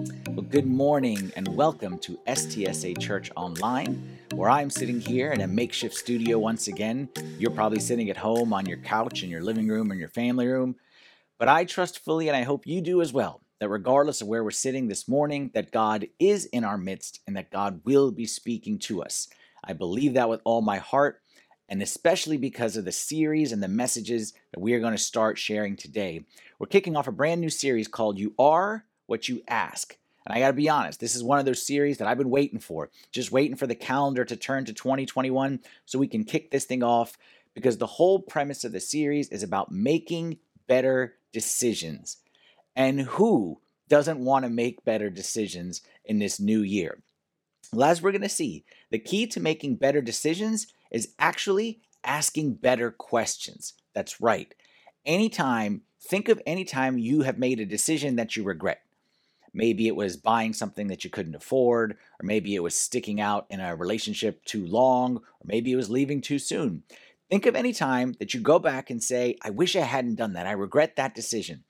Well, good morning and welcome to STSA Church Online, where I'm sitting here in a makeshift studio once again. You're probably sitting at home on your couch in your living room or your family room. But I trust fully, and I hope you do as well, that regardless of where we're sitting this morning, that God is in our midst and that God will be speaking to us. I believe that with all my heart, and especially because of the series and the messages that we are going to start sharing today. We're kicking off a brand new series called You Are What You Ask. And I got to be honest, this is one of those series that I've been waiting for, just waiting for the calendar to turn to 2021 so we can kick this thing off because the whole premise of the series is about making better decisions. And who doesn't want to make better decisions in this new year? Well, as we're going to see, the key to making better decisions is actually asking better questions. That's right. Anytime, think of any time you have made a decision that you regret. Maybe it was buying something that you couldn't afford, or maybe it was sticking out in a relationship too long, or maybe it was leaving too soon. Think of any time that you go back and say, I wish I hadn't done that. I regret that decision.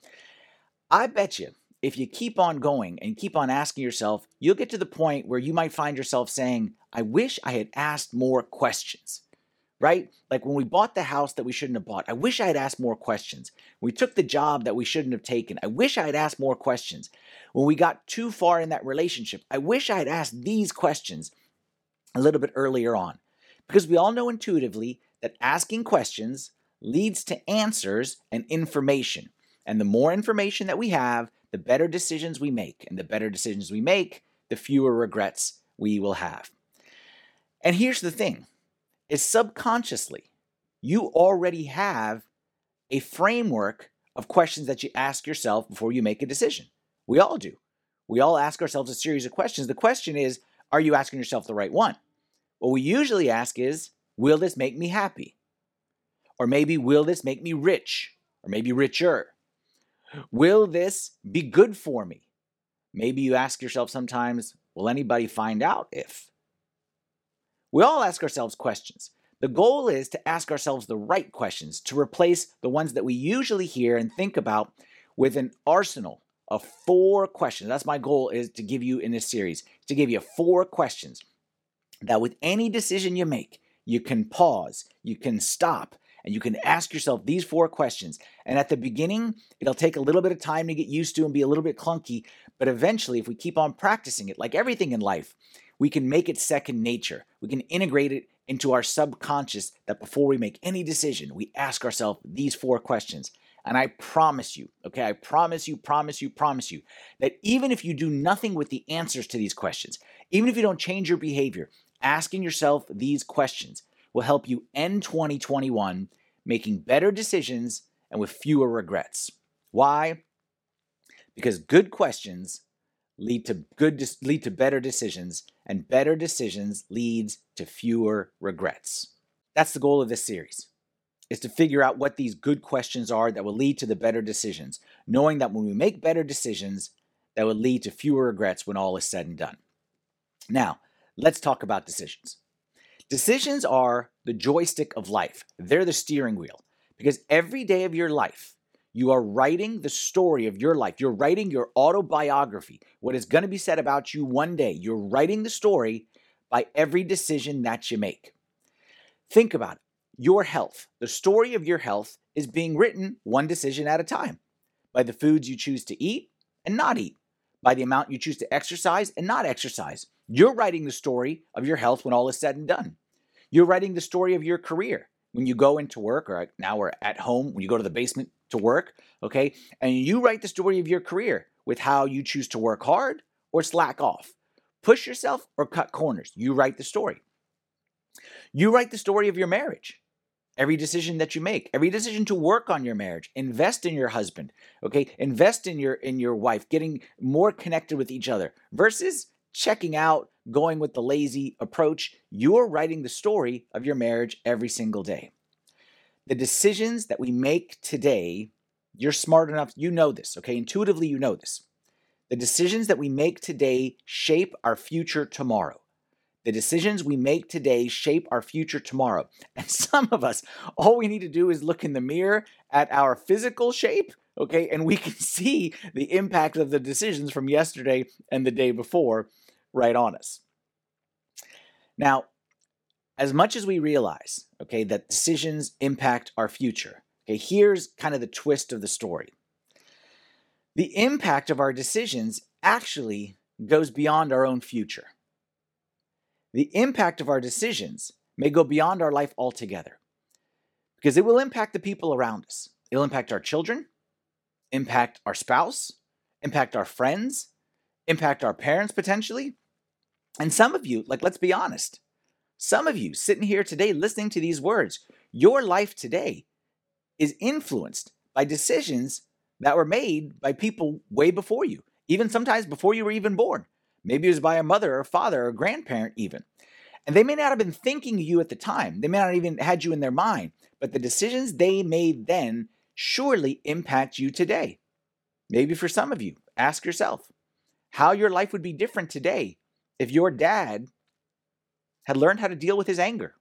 I bet you if you keep on going and keep on asking yourself, you'll get to the point where you might find yourself saying, I wish I had asked more questions, right? Like when we bought the house that we shouldn't have bought, I wish I had asked more questions. we took the job that we shouldn't have taken, I wish I had asked more questions. When we got too far in that relationship, I wish I had asked these questions a little bit earlier on. Because we all know intuitively that asking questions leads to answers and information. And the more information that we have, the better decisions we make. And the better decisions we make, the fewer regrets we will have. And here's the thing is subconsciously, you already have a framework of questions that you ask yourself before you make a decision. We all do. We all ask ourselves a series of questions. The question is, are you asking yourself the right one? What we usually ask is, will this make me happy? Or maybe, will this make me rich? Or maybe richer? Will this be good for me? Maybe you ask yourself sometimes, will anybody find out if? We all ask ourselves questions. The goal is to ask ourselves the right questions to replace the ones that we usually hear and think about with an arsenal of four questions. That's my goal is to give you in this series, to give you four questions that with any decision you make, you can pause, you can stop, and you can ask yourself these four questions. And at the beginning, it'll take a little bit of time to get used to and be a little bit clunky. But eventually, if we keep on practicing it, like everything in life, we can make it second nature. We can integrate it into our subconscious that before we make any decision, we ask ourselves these four questions. And I promise you, okay, I promise you, promise you, promise you that even if you do nothing with the answers to these questions, even if you don't change your behavior, asking yourself these questions will help you end 2021 making better decisions and with fewer regrets. Why? Because good questions lead to good lead to better decisions and better decisions leads to fewer regrets. That's the goal of this series. Is to figure out what these good questions are that will lead to the better decisions, knowing that when we make better decisions, that will lead to fewer regrets when all is said and done. Now, let's talk about decisions. Decisions are the joystick of life, they're the steering wheel. Because every day of your life, you are writing the story of your life. You're writing your autobiography, what is going to be said about you one day. You're writing the story by every decision that you make. Think about it. Your health, the story of your health is being written one decision at a time by the foods you choose to eat and not eat, by the amount you choose to exercise and not exercise. You're writing the story of your health when all is said and done. You're writing the story of your career when you go into work, or now we're at home, when you go to the basement to work, okay? And you write the story of your career with how you choose to work hard or slack off, push yourself or cut corners. You write the story. You write the story of your marriage. Every decision that you make, every decision to work on your marriage, invest in your husband, okay? Invest in your in your wife, getting more connected with each other versus checking out, going with the lazy approach. You're writing the story of your marriage every single day. The decisions that we make today, you're smart enough, you know this, okay? Intuitively, you know this. The decisions that we make today shape our future tomorrow. The decisions we make today shape our future tomorrow. And some of us, all we need to do is look in the mirror at our physical shape, okay? And we can see the impact of the decisions from yesterday and the day before right on us. Now, as much as we realize, okay, that decisions impact our future, okay, here's kind of the twist of the story. The impact of our decisions actually goes beyond our own future. The impact of our decisions may go beyond our life altogether because it will impact the people around us. It'll impact our children, impact our spouse, impact our friends, impact our parents potentially. And some of you, like, let's be honest, some of you sitting here today listening to these words, your life today is influenced by decisions that were made by people way before you, even sometimes before you were even born. Maybe it was by a mother or father or grandparent, even. And they may not have been thinking of you at the time. They may not even had you in their mind, but the decisions they made then surely impact you today. Maybe for some of you, ask yourself how your life would be different today if your dad had learned how to deal with his anger.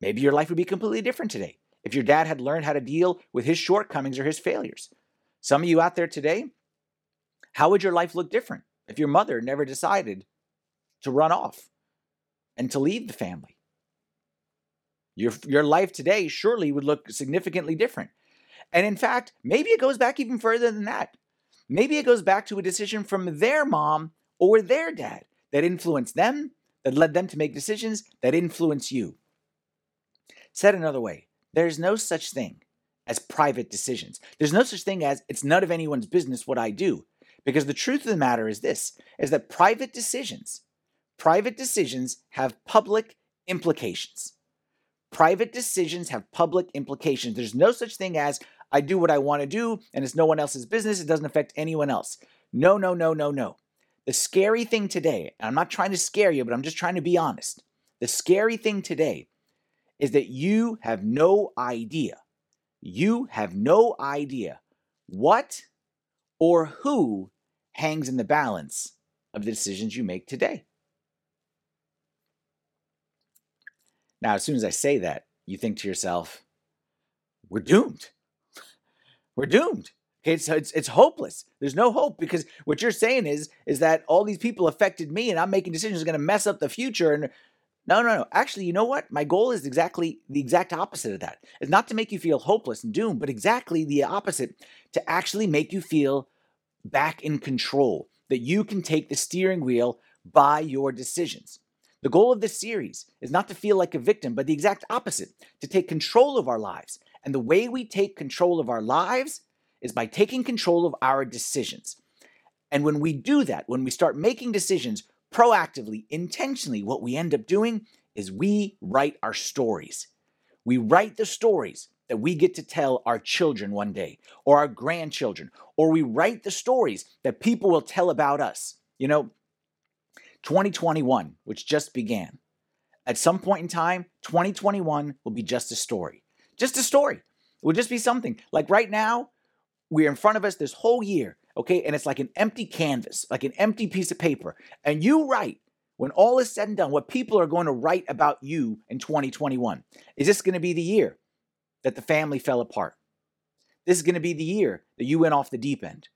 Maybe your life would be completely different today if your dad had learned how to deal with his shortcomings or his failures. Some of you out there today, how would your life look different if your mother never decided to run off and to leave the family? Your, your life today surely would look significantly different. And in fact, maybe it goes back even further than that. Maybe it goes back to a decision from their mom or their dad that influenced them, that led them to make decisions that influence you. Said another way, there's no such thing as private decisions. There's no such thing as it's none of anyone's business what I do. Because the truth of the matter is this is that private decisions, private decisions have public implications. Private decisions have public implications. There's no such thing as I do what I want to do and it's no one else's business. It doesn't affect anyone else. No, no, no, no, no. The scary thing today, and I'm not trying to scare you, but I'm just trying to be honest. The scary thing today is that you have no idea. You have no idea what or who hangs in the balance of the decisions you make today. Now, as soon as I say that, you think to yourself, we're doomed. We're doomed. It's it's hopeless. There's no hope because what you're saying is is that all these people affected me and I'm making decisions going to mess up the future and no, no, no. Actually, you know what? My goal is exactly the exact opposite of that. It's not to make you feel hopeless and doomed, but exactly the opposite to actually make you feel back in control, that you can take the steering wheel by your decisions. The goal of this series is not to feel like a victim, but the exact opposite, to take control of our lives. And the way we take control of our lives is by taking control of our decisions. And when we do that, when we start making decisions proactively, intentionally, what we end up doing is we write our stories. We write the stories that we get to tell our children one day, or our grandchildren, or we write the stories that people will tell about us. You know, 2021, which just began, at some point in time, 2021 will be just a story. Just a story. It will just be something. Like right now, we're in front of us this whole year, okay? And it's like an empty canvas, like an empty piece of paper. And you write, when all is said and done, what people are going to write about you in 2021. Is this going to be the year that the family fell apart? This is going to be the year that you went off the deep end.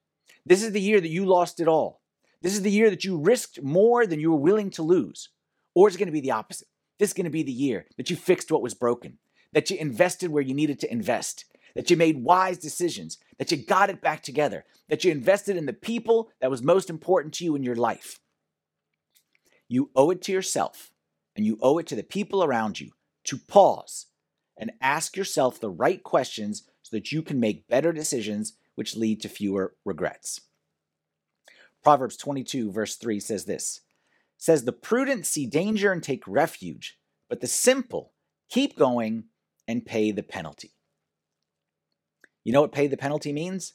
This is the year that you lost it all. This is the year that you risked more than you were willing to lose. Or it's going to be the opposite. This is going to be the year that you fixed what was broken, that you invested where you needed to invest, that you made wise decisions, that you got it back together, that you invested in the people that was most important to you in your life. You owe it to yourself and you owe it to the people around you to pause and ask yourself the right questions so that you can make better decisions which lead to fewer regrets. Proverbs 22, verse 3 says this says, The prudent see danger and take refuge, but the simple keep going and pay the penalty. You know what pay the penalty means?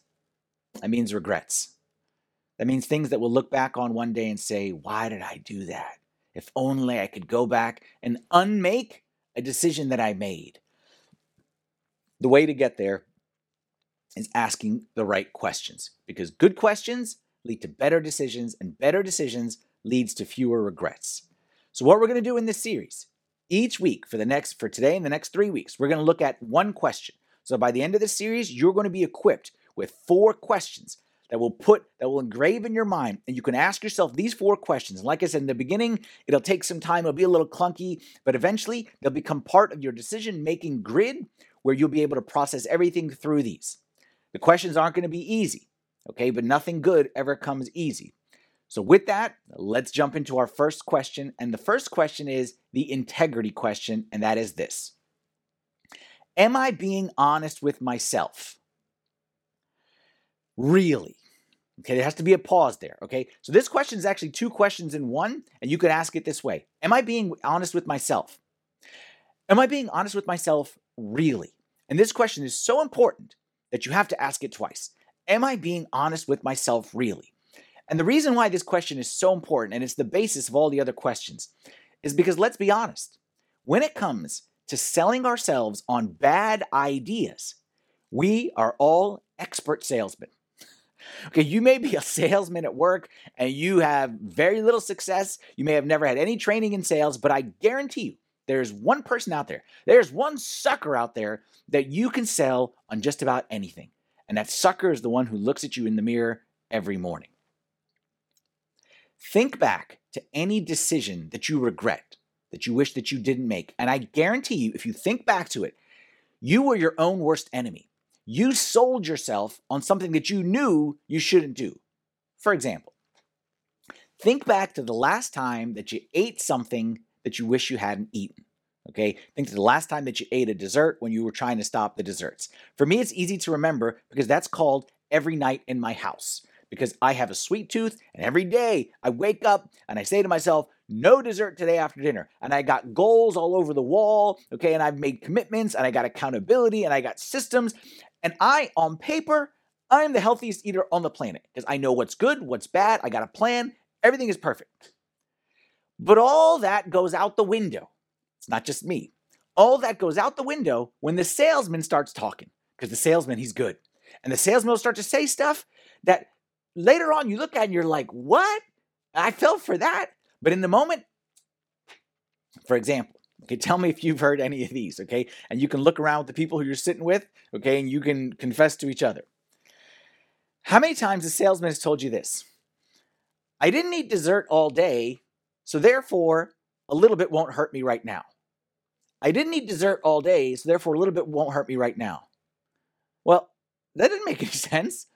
That means regrets. That means things that we'll look back on one day and say, Why did I do that? If only I could go back and unmake a decision that I made. The way to get there is asking the right questions because good questions lead to better decisions and better decisions leads to fewer regrets. So what we're going to do in this series, each week for the next for today and the next 3 weeks, we're going to look at one question. So by the end of the series, you're going to be equipped with four questions that will put that will engrave in your mind and you can ask yourself these four questions. Like i said in the beginning it'll take some time it'll be a little clunky but eventually they'll become part of your decision making grid where you'll be able to process everything through these. The questions aren't going to be easy okay? But nothing good ever comes easy. So with that let's jump into our first question and the first question is the integrity question and that is this am i being honest with myself Really? Okay, there has to be a pause there. Okay, so this question is actually two questions in one, and you could ask it this way Am I being honest with myself? Am I being honest with myself really? And this question is so important that you have to ask it twice. Am I being honest with myself really? And the reason why this question is so important, and it's the basis of all the other questions, is because let's be honest. When it comes to selling ourselves on bad ideas, we are all expert salesmen. Okay, you may be a salesman at work and you have very little success. You may have never had any training in sales, but I guarantee you, there's one person out there, there's one sucker out there that you can sell on just about anything. And that sucker is the one who looks at you in the mirror every morning. Think back to any decision that you regret, that you wish that you didn't make. And I guarantee you, if you think back to it, you were your own worst enemy you sold yourself on something that you knew you shouldn't do. For example, think back to the last time that you ate something that you wish you hadn't eaten. Okay, think to the last time that you ate a dessert when you were trying to stop the desserts. For me, it's easy to remember because that's called every night in my house. Because I have a sweet tooth, and every day I wake up and I say to myself, no dessert today after dinner. And I got goals all over the wall, okay? And I've made commitments and I got accountability and I got systems. And I, on paper, I'm the healthiest eater on the planet because I know what's good, what's bad, I got a plan, everything is perfect. But all that goes out the window. It's not just me. All that goes out the window when the salesman starts talking because the salesman, he's good. And the salesman will start to say stuff that later on you look at and you're like, what? I fell for that. But in the moment, for example, Okay, tell me if you've heard any of these, okay? And you can look around with the people who you're sitting with, okay, and you can confess to each other. How many times the salesman has told you this? I didn't eat dessert all day, so therefore a little bit won't hurt me right now. I didn't eat dessert all day, so therefore a little bit won't hurt me right now. Well, that didn't make any sense.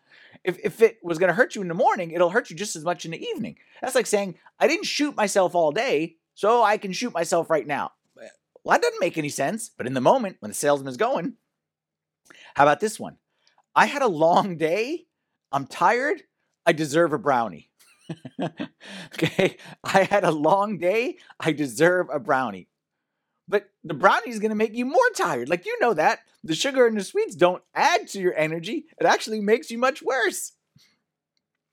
If, if it was going to hurt you in the morning, it'll hurt you just as much in the evening. That's like saying, I didn't shoot myself all day, so I can shoot myself right now. Eh, well, that doesn't make any sense. But in the moment, when the salesman is going, how about this one? I had a long day. I'm tired. I deserve a brownie. okay. I had a long day. I deserve a brownie. But the brownie is going to make you more tired. Like, you know that. The sugar and the sweets don't add to your energy, it actually makes you much worse.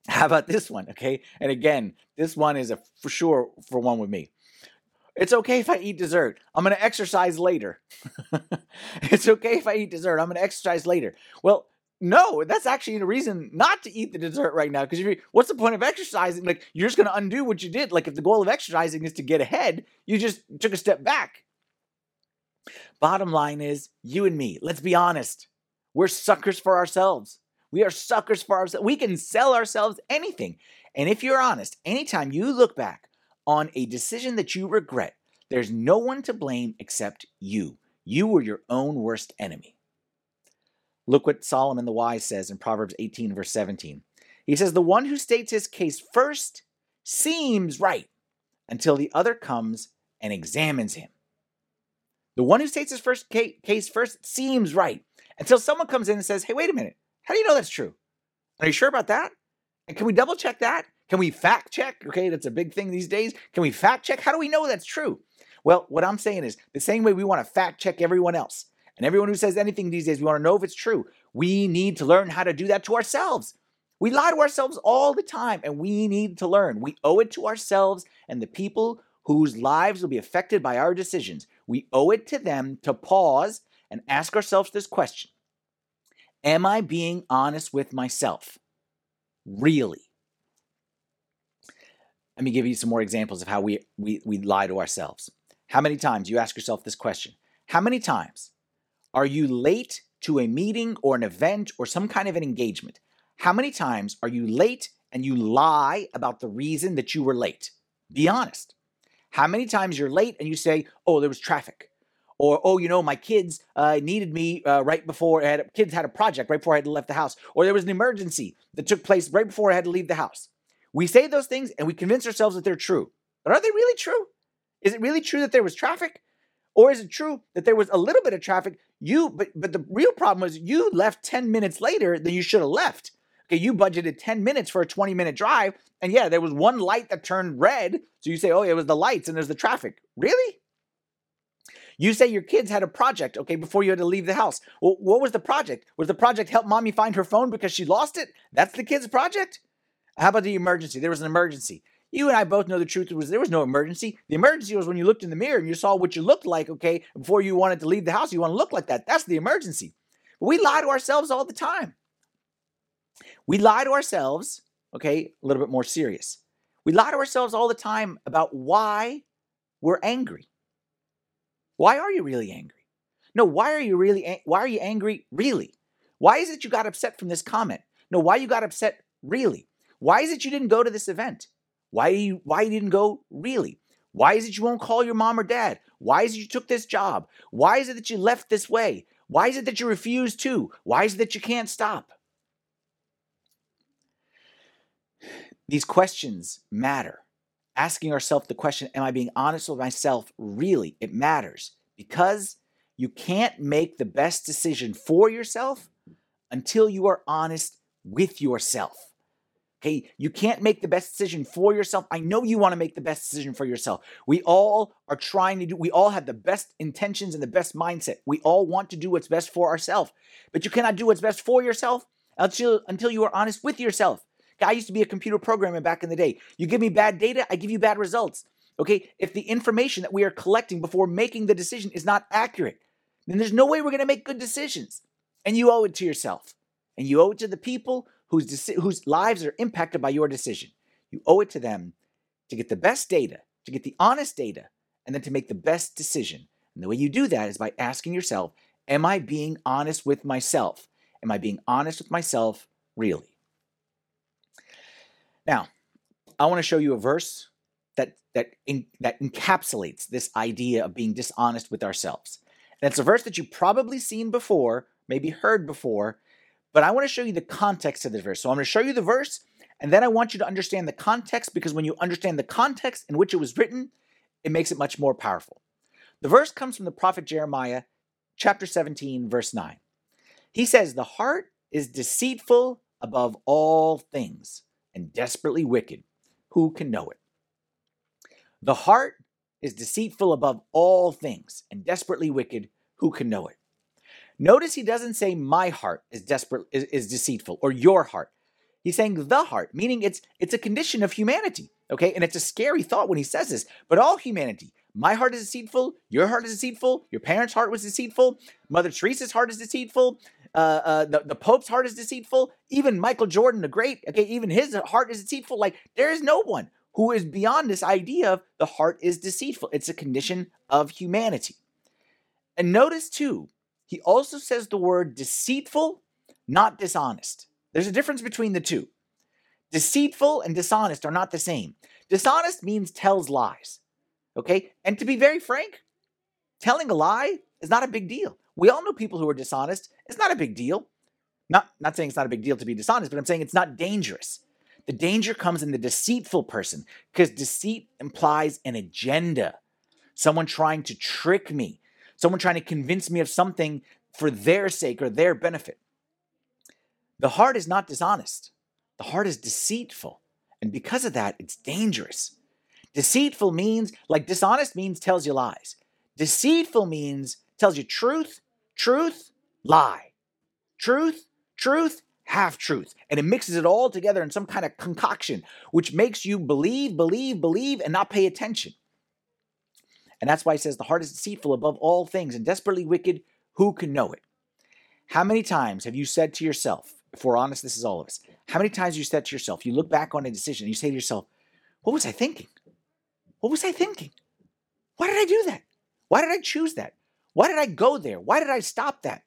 How about this one? Okay. And again, this one is a for sure for one with me. It's okay if I eat dessert. I'm going to exercise later. it's okay if I eat dessert. I'm going to exercise later. Well, no, that's actually a reason not to eat the dessert right now. Because what's the point of exercising? Like you're just going to undo what you did. Like if the goal of exercising is to get ahead, you just took a step back. Bottom line is, you and me. Let's be honest. We're suckers for ourselves. We are suckers for ourselves. We can sell ourselves anything. And if you're honest, anytime you look back on a decision that you regret, there's no one to blame except you. You were your own worst enemy. Look what Solomon the Wise says in Proverbs 18, verse 17. He says, The one who states his case first seems right until the other comes and examines him. The one who states his first case first seems right until someone comes in and says, Hey, wait a minute. How do you know that's true? Are you sure about that? And can we double check that? Can we fact check? Okay, that's a big thing these days. Can we fact check? How do we know that's true? Well, what I'm saying is the same way we want to fact check everyone else and everyone who says anything these days, we want to know if it's true. We need to learn how to do that to ourselves. We lie to ourselves all the time and we need to learn. We owe it to ourselves and the people whose lives will be affected by our decisions. We owe it to them to pause and ask ourselves this question Am I being honest with myself? Really? Let me give you some more examples of how we, we, we lie to ourselves. How many times, you ask yourself this question, how many times are you late to a meeting or an event or some kind of an engagement, how many times are you late and you lie about the reason that you were late? Be honest. How many times you're late and you say, "Oh, there was traffic," or "Oh, you know, my kids uh, needed me uh, right before I had kids had a project right before I had left the house," or there was an emergency that took place right before I had to leave the house. We say those things and we convince ourselves that they're true, but are they really true? Is it really true that there was traffic? Or is it true that there was a little bit of traffic? You but but the real problem was you left 10 minutes later than you should have left. Okay, you budgeted 10 minutes for a 20 minute drive, and yeah, there was one light that turned red. So you say, oh, it was the lights and there's the traffic. Really? You say your kids had a project, okay, before you had to leave the house. Well, what was the project? Was the project help mommy find her phone because she lost it? That's the kid's project? How about the emergency? There was an emergency. You and I both know the truth was there was no emergency. The emergency was when you looked in the mirror and you saw what you looked like, okay, before you wanted to leave the house, you want to look like that. That's the emergency. We lie to ourselves all the time. We lie to ourselves, okay, a little bit more serious. We lie to ourselves all the time about why we're angry. Why are you really angry? No, why are you really why are you angry really? Why is it you got upset from this comment? No, why you got upset really? Why is it you didn't go to this event? Why you why you didn't go really? Why is it you won't call your mom or dad? Why is it you took this job? Why is it that you left this way? Why is it that you refuse to? Why is it that you can't stop? These questions matter. Asking ourselves the question, Am I being honest with myself? Really, it matters because you can't make the best decision for yourself until you are honest with yourself. Okay, you can't make the best decision for yourself. I know you want to make the best decision for yourself. We all are trying to do, we all have the best intentions and the best mindset. We all want to do what's best for ourselves. But you cannot do what's best for yourself until, until you are honest with yourself. I used to be a computer programmer back in the day. You give me bad data, I give you bad results. Okay, if the information that we are collecting before making the decision is not accurate, then there's no way we're going to make good decisions. And you owe it to yourself. And you owe it to the people whose, deci- whose lives are impacted by your decision. You owe it to them to get the best data, to get the honest data, and then to make the best decision. And the way you do that is by asking yourself, Am I being honest with myself? Am I being honest with myself really? Now, I want to show you a verse that that in, that encapsulates this idea of being dishonest with ourselves. And it's a verse that you've probably seen before, maybe heard before, but I want to show you the context of the verse. So I'm going to show you the verse, and then I want you to understand the context because when you understand the context in which it was written, it makes it much more powerful. The verse comes from the prophet Jeremiah, chapter 17, verse 9. He says, The heart is deceitful above all things and desperately wicked. Who can know it? The heart is deceitful above all things and desperately wicked. Who can know it? Notice he doesn't say my heart is desperate is, is deceitful or your heart. He's saying the heart, meaning it's it's a condition of humanity. Okay, and it's a scary thought when he says this, but all humanity. My heart is deceitful. Your heart is deceitful. Your parents' heart was deceitful. Mother Teresa's heart is deceitful. Uh, uh, the, the Pope's heart is deceitful. Even Michael Jordan, the great, okay, even his heart is deceitful. Like there is no one who is beyond this idea of the heart is deceitful. It's a condition of humanity. And notice too, he also says the word deceitful, not dishonest. There's a difference between the two. Deceitful and dishonest are not the same. Dishonest means tells lies. Okay? And to be very frank, telling a lie is not a big deal. We all know people who are dishonest. It's not a big deal. Not, not saying it's not a big deal to be dishonest, but I'm saying it's not dangerous. The danger comes in the deceitful person because deceit implies an agenda. Someone trying to trick me, someone trying to convince me of something for their sake or their benefit. The heart is not dishonest, the heart is deceitful. And because of that, it's dangerous. Deceitful means, like dishonest means tells you lies. Deceitful means tells you truth, truth, lie. Truth, truth, half truth. And it mixes it all together in some kind of concoction, which makes you believe, believe, believe, and not pay attention. And that's why he says the heart is deceitful above all things and desperately wicked. Who can know it? How many times have you said to yourself, if we're honest, this is all of us, how many times you said to yourself, you look back on a decision and you say to yourself, what was I thinking? What was I thinking? Why did I do that? Why did I choose that? Why did I go there? Why did I stop that?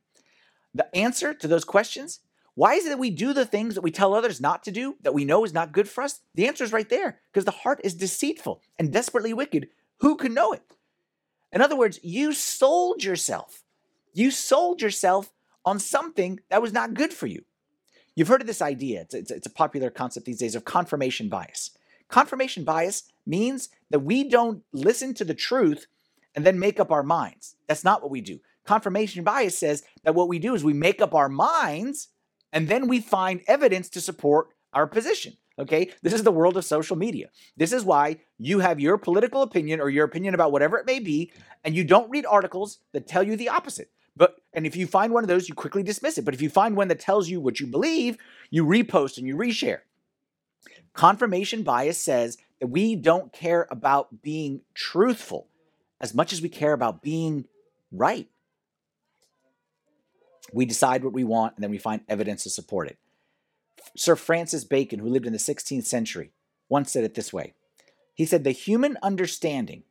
The answer to those questions why is it that we do the things that we tell others not to do that we know is not good for us? The answer is right there because the heart is deceitful and desperately wicked. Who can know it? In other words, you sold yourself. You sold yourself on something that was not good for you. You've heard of this idea, it's, it's, it's, a popular concept these days of confirmation bias. Confirmation bias means that we don't listen to the truth and then make up our minds. That's not what we do. Confirmation bias says that what we do is we make up our minds and then we find evidence to support our position. Okay, this is the world of social media. This is why you have your political opinion or your opinion about whatever it may be, and you don't read articles that tell you the opposite. But and if you find one of those, you quickly dismiss it. But if you find one that tells you what you believe, you repost and you reshare. Confirmation bias says that we don't care about being truthful as much as we care about being right. We decide what we want and then we find evidence to support it. Sir Francis Bacon, who lived in the 16th century, once said it this way He said, The human understanding,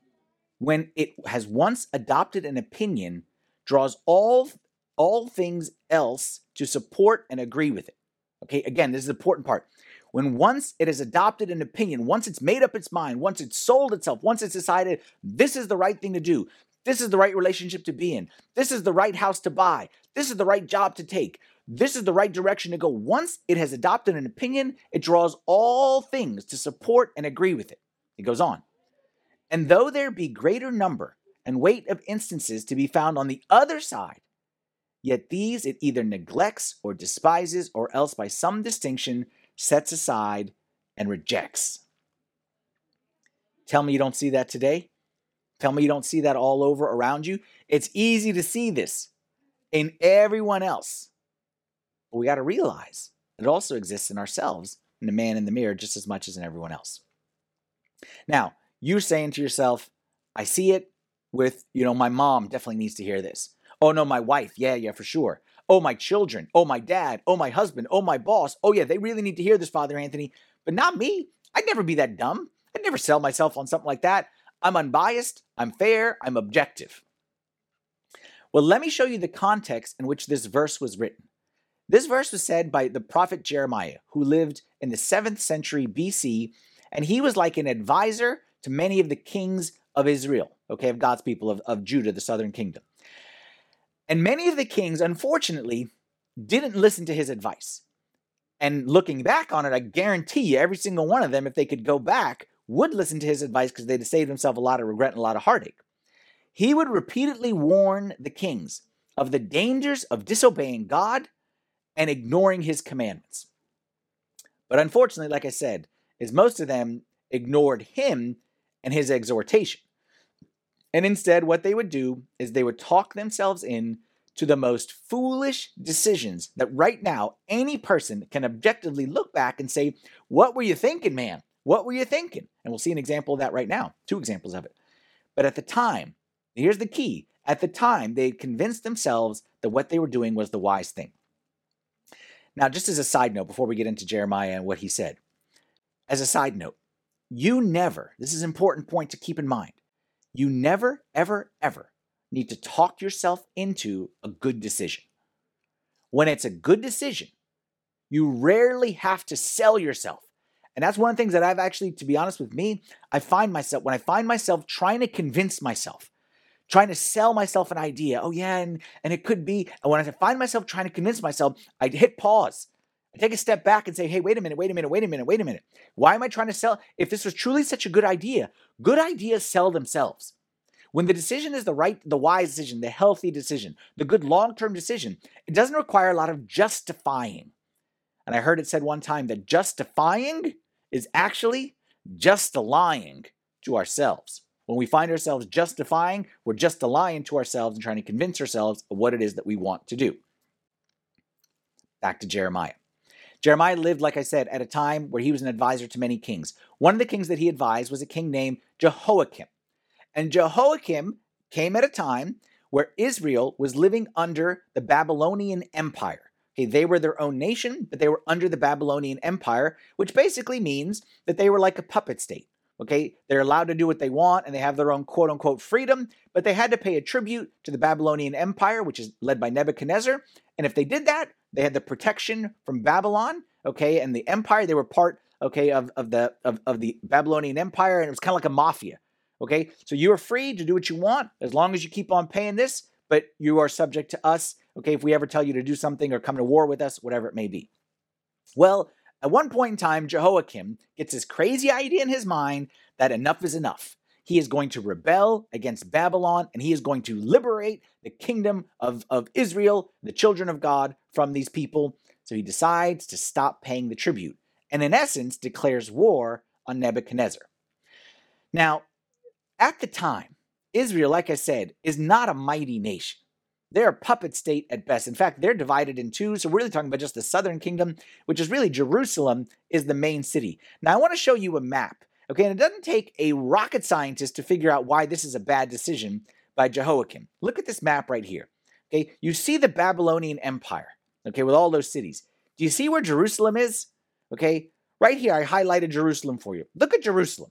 when it has once adopted an opinion, draws all, all things else to support and agree with it. Okay, again, this is the important part. When once it has adopted an opinion, once it's made up its mind, once it's sold itself, once it's decided this is the right thing to do, this is the right relationship to be in, this is the right house to buy, this is the right job to take, this is the right direction to go. Once it has adopted an opinion, it draws all things to support and agree with it. It goes on. And though there be greater number and weight of instances to be found on the other side, yet these it either neglects or despises, or else by some distinction sets aside and rejects. Tell me you don't see that today? Tell me you don't see that all over around you? It's easy to see this in everyone else. But we got to realize it also exists in ourselves, in the man in the mirror, just as much as in everyone else. Now, you're saying to yourself, I see it with, you know, my mom definitely needs to hear this. Oh, no, my wife. Yeah, yeah, for sure. Oh, my children. Oh, my dad. Oh, my husband. Oh, my boss. Oh, yeah, they really need to hear this, Father Anthony. But not me. I'd never be that dumb. I'd never sell myself on something like that. I'm unbiased. I'm fair. I'm objective. Well, let me show you the context in which this verse was written. This verse was said by the prophet Jeremiah, who lived in the 7th century BC, and he was like an advisor to many of the kings of Israel, okay, of God's people, of, of Judah, the southern kingdom. And many of the kings, unfortunately, didn't listen to his advice. And looking back on it, I guarantee you, every single one of them, if they could go back, would listen to his advice because they'd saved himself a lot of regret and a lot of heartache. He would repeatedly warn the kings of the dangers of disobeying God and ignoring his commandments. But unfortunately, like I said, is most of them ignored him and his exhortation. And instead, what they would do is they would talk themselves in to the most foolish decisions that right now any person can objectively look back and say, What were you thinking, man? What were you thinking? And we'll see an example of that right now, two examples of it. But at the time, here's the key at the time, they convinced themselves that what they were doing was the wise thing. Now, just as a side note, before we get into Jeremiah and what he said, as a side note, you never, this is an important point to keep in mind, you never, ever, ever need to talk yourself into a good decision. When it's a good decision, you rarely have to sell yourself. And that's one of the things that I've actually, to be honest with me, I find myself, when I find myself trying to convince myself, trying to sell myself an idea. Oh, yeah, and, and it could be. And when I find myself trying to convince myself, I hit pause. I take a step back and say, hey, wait a minute, wait a minute, wait a minute, wait a minute. Why am I trying to sell? If this was truly such a good idea, good ideas sell themselves. When the decision is the right, the wise decision, the healthy decision, the good long term decision, it doesn't require a lot of justifying. And I heard it said one time that justifying is actually just a lying to ourselves. When we find ourselves justifying, we're just a lying to ourselves and trying to convince ourselves of what it is that we want to do. Back to Jeremiah. Jeremiah lived, like I said, at a time where he was an advisor to many kings. One of the kings that he advised was a king named Jehoiakim. And Jehoiakim came at a time where Israel was living under the Babylonian Empire. Okay, they were their own nation, but they were under the Babylonian Empire, which basically means that they were like a puppet state. Okay, they're allowed to do what they want and they have their own quote unquote freedom, but they had to pay a tribute to the Babylonian Empire, which is led by Nebuchadnezzar, And if they did that, they had the protection from Babylon, okay, and the empire. They were part, okay, of, of the of, of the Babylonian Empire, and it was kind of like a mafia. Okay, so you are free to do what you want as long as you keep on paying this, but you are subject to us. Okay, if we ever tell you to do something or come to war with us, whatever it may be. Well, at one point in time, Jehoiakim gets this crazy idea in his mind that enough is enough. He is going to rebel against Babylon and he is going to liberate the kingdom of, of Israel, the children of God, from these people. So he decides to stop paying the tribute and, in essence, declares war on Nebuchadnezzar. Now, at the time, Israel, like I said, is not a mighty nation. They're a puppet state at best. In fact, they're divided in two. So we're really talking about just the southern kingdom, which is really Jerusalem is the main city. Now, I want to show you a map Okay, and it doesn't take a rocket scientist to figure out why this is a bad decision by Jehoiakim. Look at this map right here. Okay, you see the Babylonian Empire, okay, with all those cities. Do you see where Jerusalem is? Okay, right here, I highlighted Jerusalem for you. Look at Jerusalem.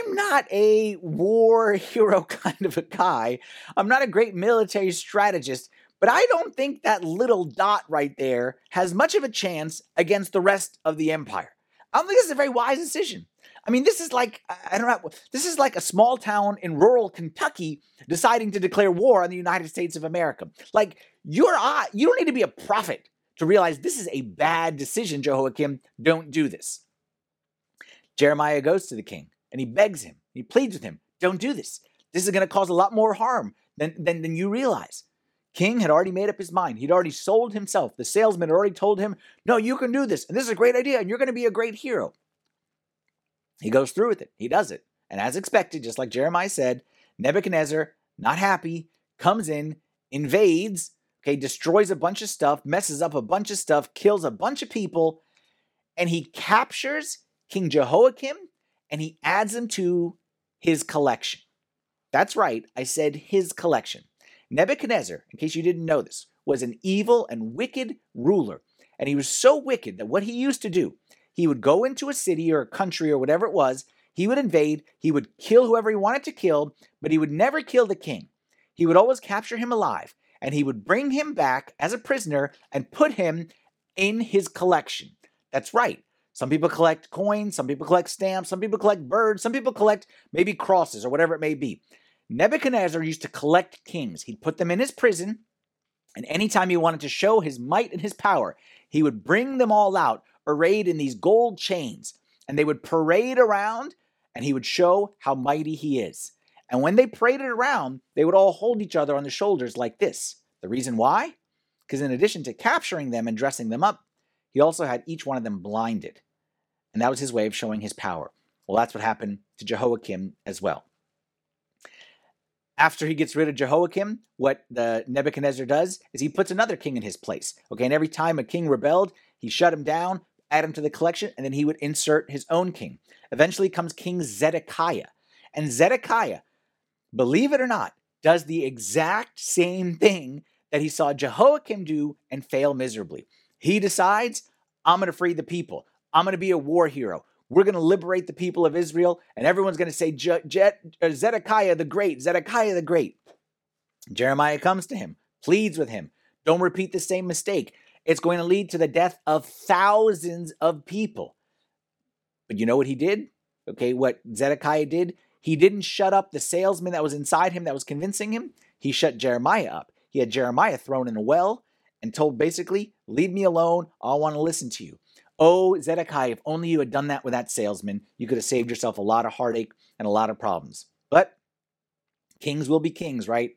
I'm not a war hero kind of a guy. I'm not a great military strategist, but I don't think that little dot right there has much of a chance against the rest of the empire. I don't think this is a very wise decision. I mean, this is like I don't know. This is like a small town in rural Kentucky deciding to declare war on the United States of America. Like you're, you don't need to be a prophet to realize this is a bad decision, Jehoiakim. Don't do this. Jeremiah goes to the king and he begs him. He pleads with him. Don't do this. This is going to cause a lot more harm than, than, than you realize. King had already made up his mind. He'd already sold himself. The salesman had already told him, No, you can do this. And this is a great idea. And you're going to be a great hero. He goes through with it. He does it. And as expected, just like Jeremiah said, Nebuchadnezzar, not happy, comes in, invades, okay, destroys a bunch of stuff, messes up a bunch of stuff, kills a bunch of people, and he captures King Jehoiakim and he adds them to his collection. That's right, I said his collection. Nebuchadnezzar, in case you didn't know this, was an evil and wicked ruler. And he was so wicked that what he used to do, he would go into a city or a country or whatever it was, he would invade, he would kill whoever he wanted to kill, but he would never kill the king. He would always capture him alive, and he would bring him back as a prisoner and put him in his collection. That's right. Some people collect coins, some people collect stamps, some people collect birds, some people collect maybe crosses or whatever it may be. Nebuchadnezzar used to collect kings. He'd put them in his prison, and anytime he wanted to show his might and his power, he would bring them all out, arrayed in these gold chains, and they would parade around, and he would show how mighty he is. And when they paraded around, they would all hold each other on the shoulders like this. The reason why? Because in addition to capturing them and dressing them up, he also had each one of them blinded. And that was his way of showing his power. Well, that's what happened to Jehoiakim as well after he gets rid of Jehoiakim, what the Nebuchadnezzar does is he puts another king in his place. Okay, and every time a king rebelled, he shut him down, add him to the collection, and then he would insert his own king. Eventually comes King Zedekiah. And Zedekiah, believe it or not, does the exact same thing that he saw Jehoiakim do and fail miserably. He decides, I'm going to free the people. I'm going to be a war hero. We're going to liberate the people of Israel, and everyone's going to say, uh, Zedekiah the Great, Zedekiah the Great. Jeremiah comes to him, pleads with him, don't repeat the same mistake. It's going to lead to the death of thousands of people. But you know what he did? Okay, what Zedekiah did? He didn't shut up the salesman that was inside him that was convincing him. He shut Jeremiah up. He had Jeremiah thrown in a well and told basically, Leave me alone. I want to listen to you. Oh, Zedekiah, if only you had done that with that salesman, you could have saved yourself a lot of heartache and a lot of problems. But kings will be kings, right?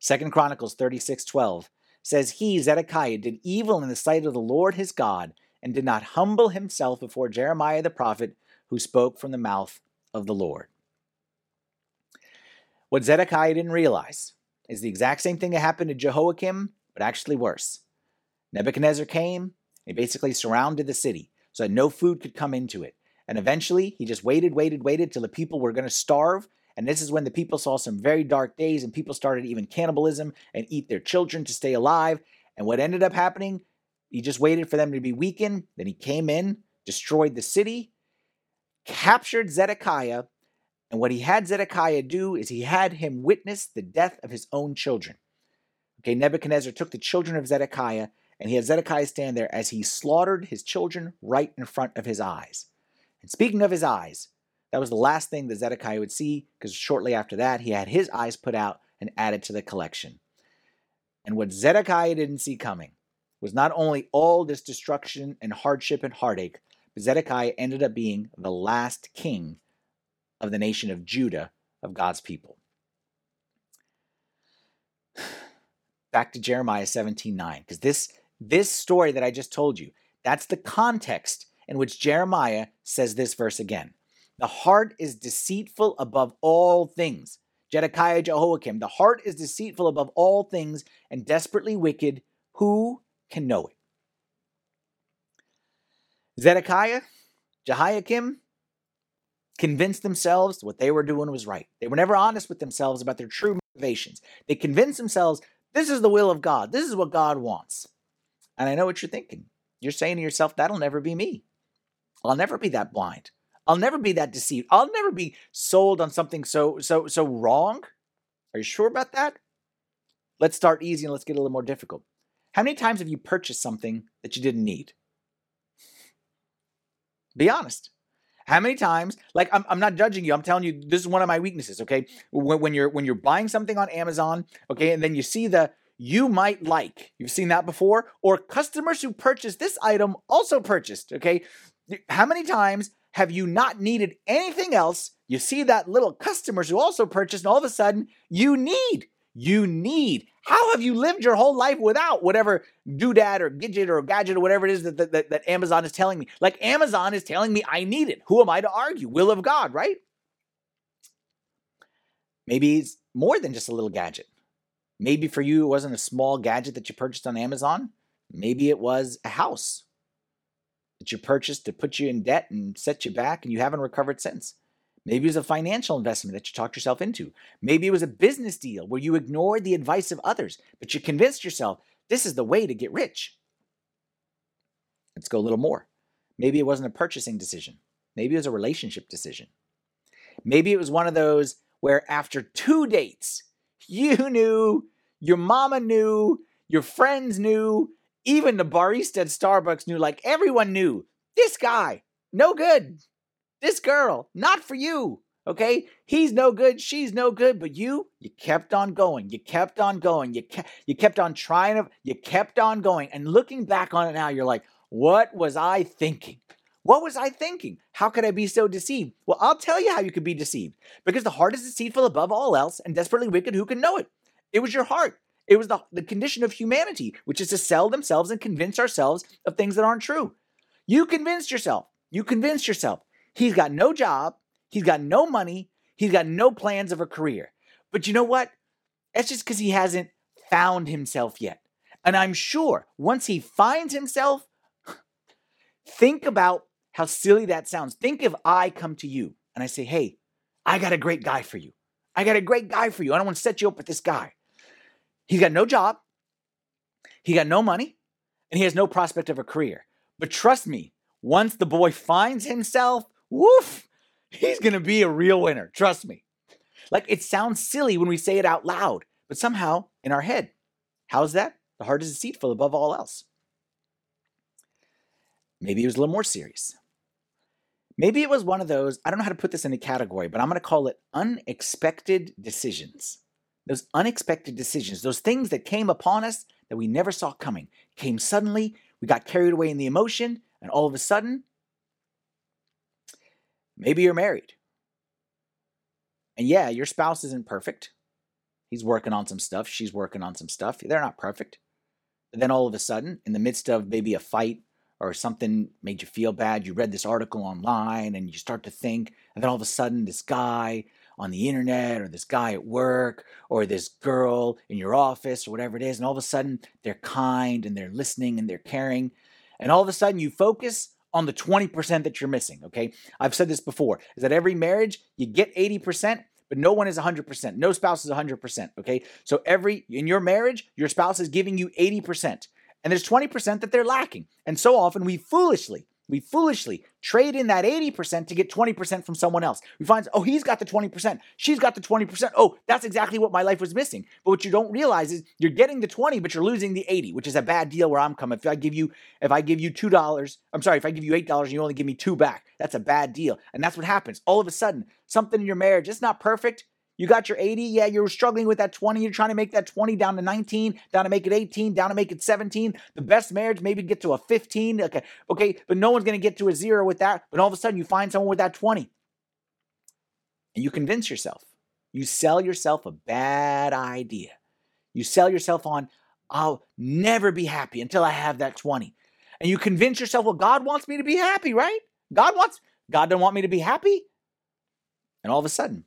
Second Chronicles 36 12 says, He, Zedekiah, did evil in the sight of the Lord his God, and did not humble himself before Jeremiah the prophet, who spoke from the mouth of the Lord. What Zedekiah didn't realize is the exact same thing that happened to Jehoiakim, but actually worse. Nebuchadnezzar came, he basically surrounded the city so that no food could come into it. And eventually, he just waited, waited, waited till the people were going to starve. And this is when the people saw some very dark days and people started even cannibalism and eat their children to stay alive. And what ended up happening, he just waited for them to be weakened. Then he came in, destroyed the city, captured Zedekiah. And what he had Zedekiah do is he had him witness the death of his own children. Okay, Nebuchadnezzar took the children of Zedekiah and he had Zedekiah stand there as he slaughtered his children right in front of his eyes. And speaking of his eyes, that was the last thing that Zedekiah would see because shortly after that, he had his eyes put out and added to the collection. And what Zedekiah didn't see coming was not only all this destruction and hardship and heartache, but Zedekiah ended up being the last king of the nation of Judah, of God's people. Back to Jeremiah 17:9, because this this story that I just told you, that's the context in which Jeremiah says this verse again. The heart is deceitful above all things. Zedekiah Jehoiakim, the heart is deceitful above all things and desperately wicked. Who can know it? Zedekiah, Jehoiakim convinced themselves what they were doing was right. They were never honest with themselves about their true motivations. They convinced themselves this is the will of God, this is what God wants. And I know what you're thinking. You're saying to yourself, that'll never be me. I'll never be that blind. I'll never be that deceived. I'll never be sold on something so so so wrong. Are you sure about that? Let's start easy and let's get a little more difficult. How many times have you purchased something that you didn't need? Be honest. How many times? Like I'm, I'm not judging you. I'm telling you this is one of my weaknesses. Okay, when, when you're when you're buying something on Amazon, okay, and then you see the you might like. You've seen that before? Or customers who purchased this item also purchased, okay? How many times have you not needed anything else? You see that little customers who also purchased, and all of a sudden you need, you need. How have you lived your whole life without whatever doodad or gadget or gadget or whatever it is that, that, that Amazon is telling me? Like Amazon is telling me I need it. Who am I to argue? Will of God, right? Maybe it's more than just a little gadget. Maybe for you, it wasn't a small gadget that you purchased on Amazon. Maybe it was a house that you purchased to put you in debt and set you back, and you haven't recovered since. Maybe it was a financial investment that you talked yourself into. Maybe it was a business deal where you ignored the advice of others, but you convinced yourself this is the way to get rich. Let's go a little more. Maybe it wasn't a purchasing decision. Maybe it was a relationship decision. Maybe it was one of those where after two dates, you knew, your mama knew, your friends knew, even the barista at Starbucks knew, like everyone knew, this guy, no good. This girl, not for you. Okay? He's no good, she's no good, but you, you kept on going. You kept on going. You kept you kept on trying to you kept on going. And looking back on it now, you're like, what was I thinking? What was I thinking? How could I be so deceived? Well, I'll tell you how you could be deceived. Because the heart is deceitful above all else and desperately wicked. Who can know it? It was your heart. It was the, the condition of humanity, which is to sell themselves and convince ourselves of things that aren't true. You convinced yourself. You convinced yourself. He's got no job. He's got no money. He's got no plans of a career. But you know what? That's just because he hasn't found himself yet. And I'm sure once he finds himself, think about how silly that sounds. Think if I come to you and I say, hey, I got a great guy for you. I got a great guy for you. I don't want to set you up with this guy. He's got no job, he got no money, and he has no prospect of a career. But trust me, once the boy finds himself, woof, he's going to be a real winner. Trust me. Like it sounds silly when we say it out loud, but somehow in our head. How's that? The heart is deceitful above all else. Maybe it was a little more serious. Maybe it was one of those, I don't know how to put this in a category, but I'm going to call it unexpected decisions. Those unexpected decisions, those things that came upon us that we never saw coming, came suddenly, we got carried away in the emotion, and all of a sudden, maybe you're married. And yeah, your spouse isn't perfect. He's working on some stuff, she's working on some stuff. They're not perfect. But then all of a sudden, in the midst of maybe a fight or something made you feel bad. You read this article online and you start to think, and then all of a sudden, this guy on the internet or this guy at work or this girl in your office or whatever it is, and all of a sudden, they're kind and they're listening and they're caring. And all of a sudden, you focus on the 20% that you're missing, okay? I've said this before is that every marriage, you get 80%, but no one is 100%. No spouse is 100%, okay? So every in your marriage, your spouse is giving you 80% and there's 20% that they're lacking. And so often we foolishly, we foolishly trade in that 80% to get 20% from someone else. We find, oh, he's got the 20%, she's got the 20%. Oh, that's exactly what my life was missing. But what you don't realize is you're getting the 20, but you're losing the 80, which is a bad deal where I'm coming. If I give you, if I give you $2, I'm sorry, if I give you $8 and you only give me two back, that's a bad deal. And that's what happens. All of a sudden, something in your marriage, it's not perfect. You got your 80. Yeah, you're struggling with that 20. You're trying to make that 20 down to 19, down to make it 18, down to make it 17. The best marriage maybe get to a 15. Okay, okay, but no one's going to get to a zero with that. But all of a sudden, you find someone with that 20. And you convince yourself. You sell yourself a bad idea. You sell yourself on, I'll never be happy until I have that 20. And you convince yourself, well, God wants me to be happy, right? God wants, God don't want me to be happy. And all of a sudden,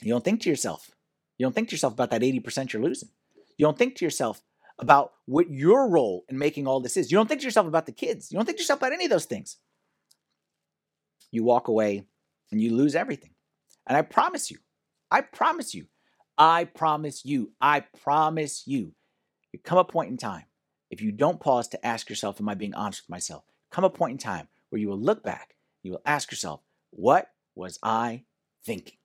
you don't think to yourself. You don't think to yourself about that 80% you're losing. You don't think to yourself about what your role in making all this is. You don't think to yourself about the kids. You don't think to yourself about any of those things. You walk away and you lose everything. And I promise you, I promise you, I promise you, I promise you, there come a point in time, if you don't pause to ask yourself, Am I being honest with myself? Come a point in time where you will look back, you will ask yourself, What was I thinking?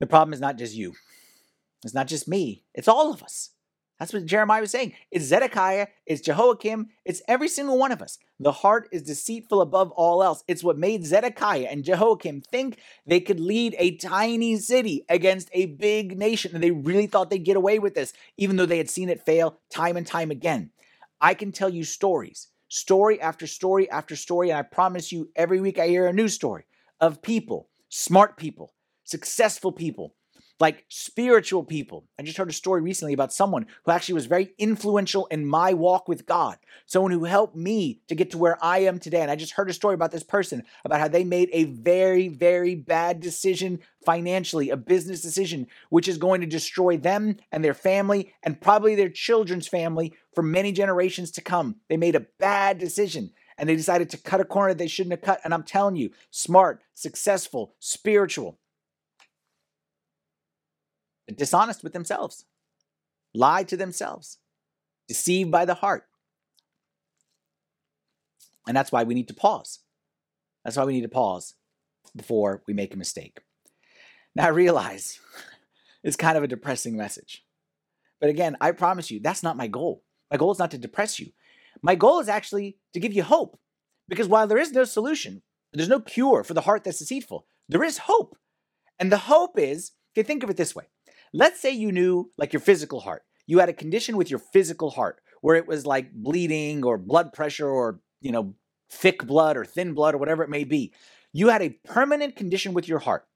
The problem is not just you. It's not just me. It's all of us. That's what Jeremiah was saying. It's Zedekiah, it's Jehoiakim, it's every single one of us. The heart is deceitful above all else. It's what made Zedekiah and Jehoiakim think they could lead a tiny city against a big nation. And they really thought they'd get away with this, even though they had seen it fail time and time again. I can tell you stories, story after story after story. And I promise you, every week I hear a new story of people, smart people, successful people, like spiritual people. I just heard a story recently about someone who actually was very influential in my walk with God, someone who helped me to get to where I am today. And I just heard a story about this person about how they made a very, very bad decision financially, a business decision, which is going to destroy them and their family and probably their children's family for many generations to come. They made a bad decision and they decided to cut a corner they shouldn't have cut. And I'm telling you, smart, successful, spiritual dishonest with themselves, lie to themselves, deceived by the heart. And that's why we need to pause. That's why we need to pause before we make a mistake. Now, I realize it's kind of a depressing message. But again, I promise you, that's not my goal. My goal is not to depress you. My goal is actually to give you hope. Because while there is no solution, there's no cure for the heart that's deceitful, there is hope. And the hope is, okay, think of it this way Let's say you knew, like your physical heart, you had a condition with your physical heart where it was like bleeding or blood pressure or, you know, thick blood or thin blood or whatever it may be. You had a permanent condition with your heart.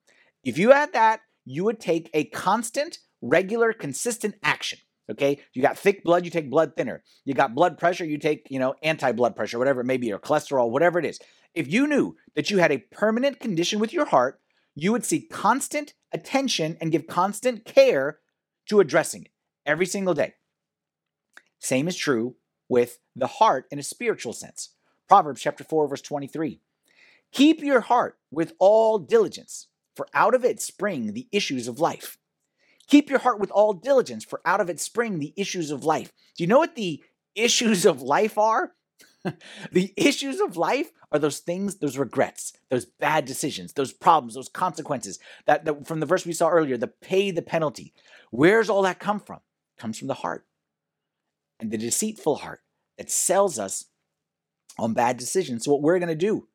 If you had that, you would take a constant, regular, consistent action. Okay, you got thick blood, you take blood thinner. You got blood pressure, you take, you know, anti-blood pressure, whatever it may be, or cholesterol, whatever it is. If you knew that you had a permanent condition with your heart, you would see constant attention and give constant care to addressing it every single day. Same is true with the heart in a spiritual sense. Proverbs chapter 4 verse 23. Keep your heart with all diligence, for out of it spring the issues of life. Keep your heart with all diligence, for out of it spring the issues of life. Do you know what the issues of life are? the issues of life are those things, those regrets, those bad decisions, those problems, those consequences that, that from the verse we saw earlier, the pay the penalty. Where's all that come from? It comes from the heart. And the deceitful heart that sells us on bad decisions. So what we're going to do,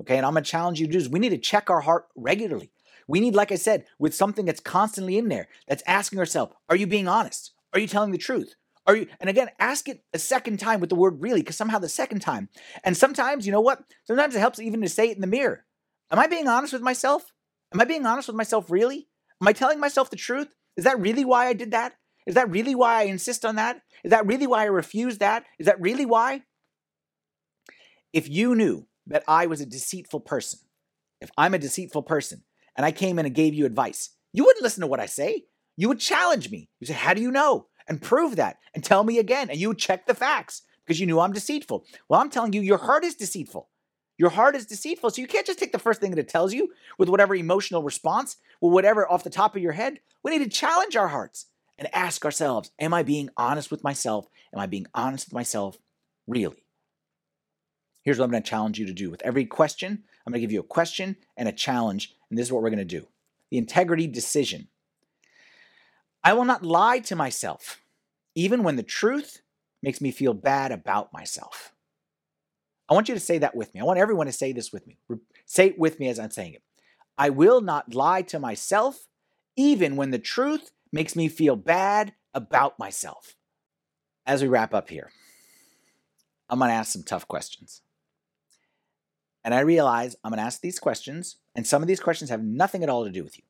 okay, and I'm going to challenge you to do is we need to check our heart regularly. We need, like I said, with something that's constantly in there, that's asking ourselves, are you being honest? Are you telling the truth? Are you, and again, ask it a second time with the word really, because somehow the second time. And sometimes, you know what? Sometimes it helps even to say it in the mirror. Am I being honest with myself? Am I being honest with myself really? Am I telling myself the truth? Is that really why I did that? Is that really why I insist on that? Is that really why I refuse that? Is that really why? If you knew that I was a deceitful person, if I'm a deceitful person, and I came in and gave you advice, you wouldn't listen to what I say. You would challenge me. You say, How do you know? And prove that and tell me again. And you check the facts because you knew I'm deceitful. Well, I'm telling you, your heart is deceitful. Your heart is deceitful. So you can't just take the first thing that it tells you with whatever emotional response, with whatever off the top of your head. We need to challenge our hearts and ask ourselves Am I being honest with myself? Am I being honest with myself? Really? Here's what I'm going to challenge you to do. With every question, I'm going to give you a question and a challenge, and this is what we're going to do. The integrity decision. I will not lie to myself, even when the truth makes me feel bad about myself. I want you to say that with me. I want everyone to say this with me. Say it with me as I'm saying it. I will not lie to myself, even when the truth makes me feel bad about myself. As we wrap up here, I'm going to ask some tough questions. And I realize I'm going to ask these questions, and some of these questions have nothing at all to do with you.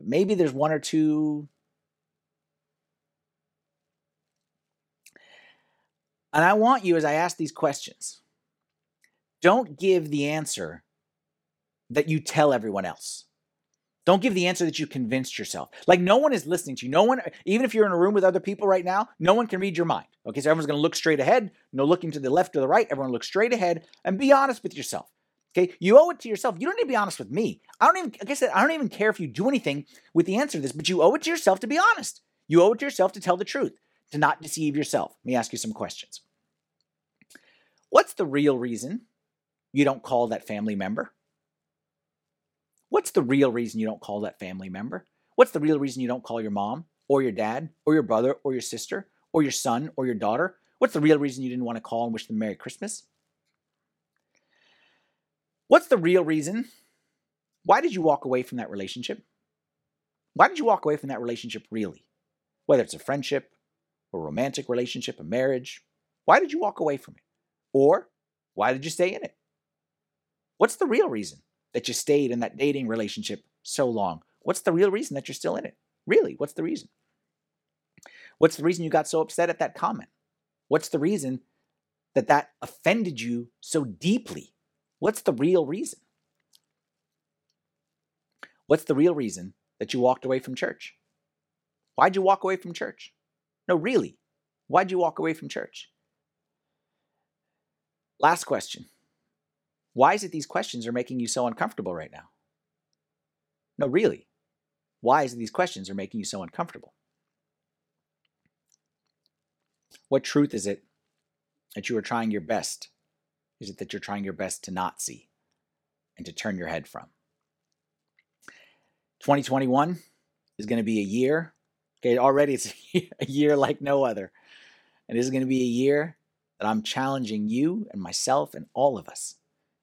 Maybe there's one or two And I want you, as I ask these questions, don't give the answer that you tell everyone else. Don't give the answer that you convinced yourself. Like no one is listening to you. No one, even if you're in a room with other people right now, no one can read your mind. Okay, so everyone's going to look straight ahead. No looking to the left or the right. Everyone look straight ahead and be honest with yourself. Okay, you owe it to yourself. You don't need to be honest with me. I don't even, like I said, I don't even care if you do anything with the answer to this, but you owe it to yourself to be honest. You owe it to yourself to tell the truth to not deceive yourself. Let me ask you some questions. What's the real reason you don't call that family member? What's the real reason you don't call that family member? What's the real reason you don't call your mom or your dad or your brother or your sister or your son or your daughter? What's the real reason you didn't want to call and wish them Merry Christmas? What's the real reason? Why did you walk away from that relationship? Why did you walk away from that relationship really? Whether it's a friendship, a romantic relationship, a marriage, why did you walk away from it? Or why did you stay in it? What's the real reason that you stayed in that dating relationship so long? What's the real reason that you're still in it? Really, what's the reason? What's the reason you got so upset at that comment? What's the reason that that offended you so deeply? What's the real reason? What's the real reason that you walked away from church? Why'd you walk away from church? No, really. Why'd you walk away from church? Last question. Why is it these questions are making you so uncomfortable right now? No, really. Why is it these questions are making you so uncomfortable? What truth is it that you are trying your best? Is it that you're trying your best to not see and to turn your head from? 2021 is going to be a year. Okay, already it's a year like no other. And this is going to be a year that I'm challenging you and myself and all of us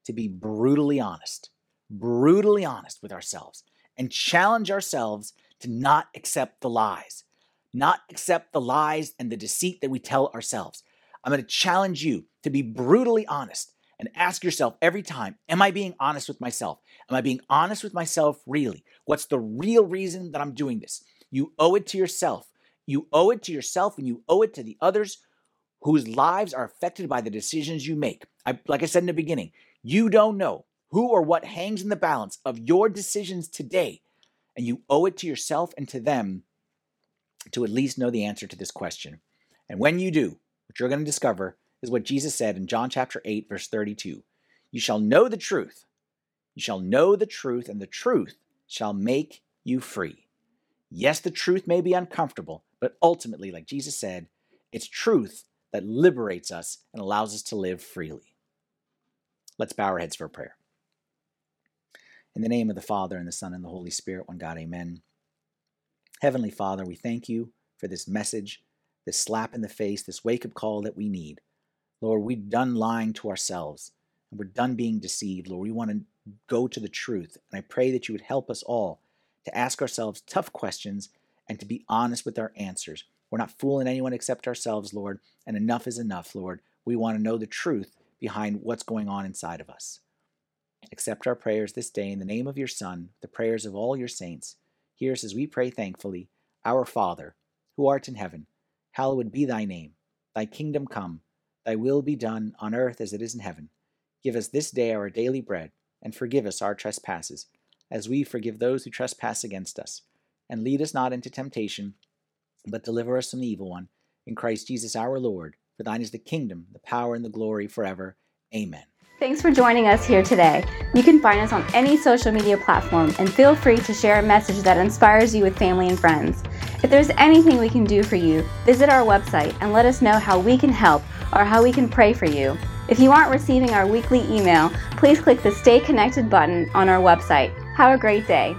to be brutally honest, brutally honest with ourselves, and challenge ourselves to not accept the lies, not accept the lies and the deceit that we tell ourselves. I'm going to challenge you to be brutally honest and ask yourself every time Am I being honest with myself? Am I being honest with myself really? What's the real reason that I'm doing this? You owe it to yourself. You owe it to yourself and you owe it to the others whose lives are affected by the decisions you make. I, like I said in the beginning, you don't know who or what hangs in the balance of your decisions today, and you owe it to yourself and to them to at least know the answer to this question. And when you do, you're going to discover is what Jesus said in John chapter 8, verse 32 You shall know the truth. You shall know the truth, and the truth shall make you free. Yes, the truth may be uncomfortable, but ultimately, like Jesus said, it's truth that liberates us and allows us to live freely. Let's bow our heads for a prayer. In the name of the Father, and the Son, and the Holy Spirit, one God, amen. Heavenly Father, we thank you for this message, this slap in the face, this wake up call that we need. Lord, we're done lying to ourselves, and we're done being deceived. Lord, we want to go to the truth. And I pray that you would help us all to ask ourselves tough questions and to be honest with our answers. We're not fooling anyone except ourselves, Lord, and enough is enough, Lord. We want to know the truth behind what's going on inside of us. Accept our prayers this day in the name of your Son, the prayers of all your saints. Hear us as we pray thankfully Our Father, who art in heaven, hallowed be thy name. Thy kingdom come, thy will be done on earth as it is in heaven. Give us this day our daily bread, and forgive us our trespasses, as we forgive those who trespass against us. And lead us not into temptation but deliver us from the evil one. In Christ Jesus our Lord. For thine is the kingdom, the power, and the glory forever. Amen. Thanks for joining us here today. You can find us on any social media platform and feel free to share a message that inspires you with family and friends. If there's anything we can do for you, visit our website and let us know how we can help or how we can pray for you. If you aren't receiving our weekly email, please click the Stay Connected button on our website. Have a great day.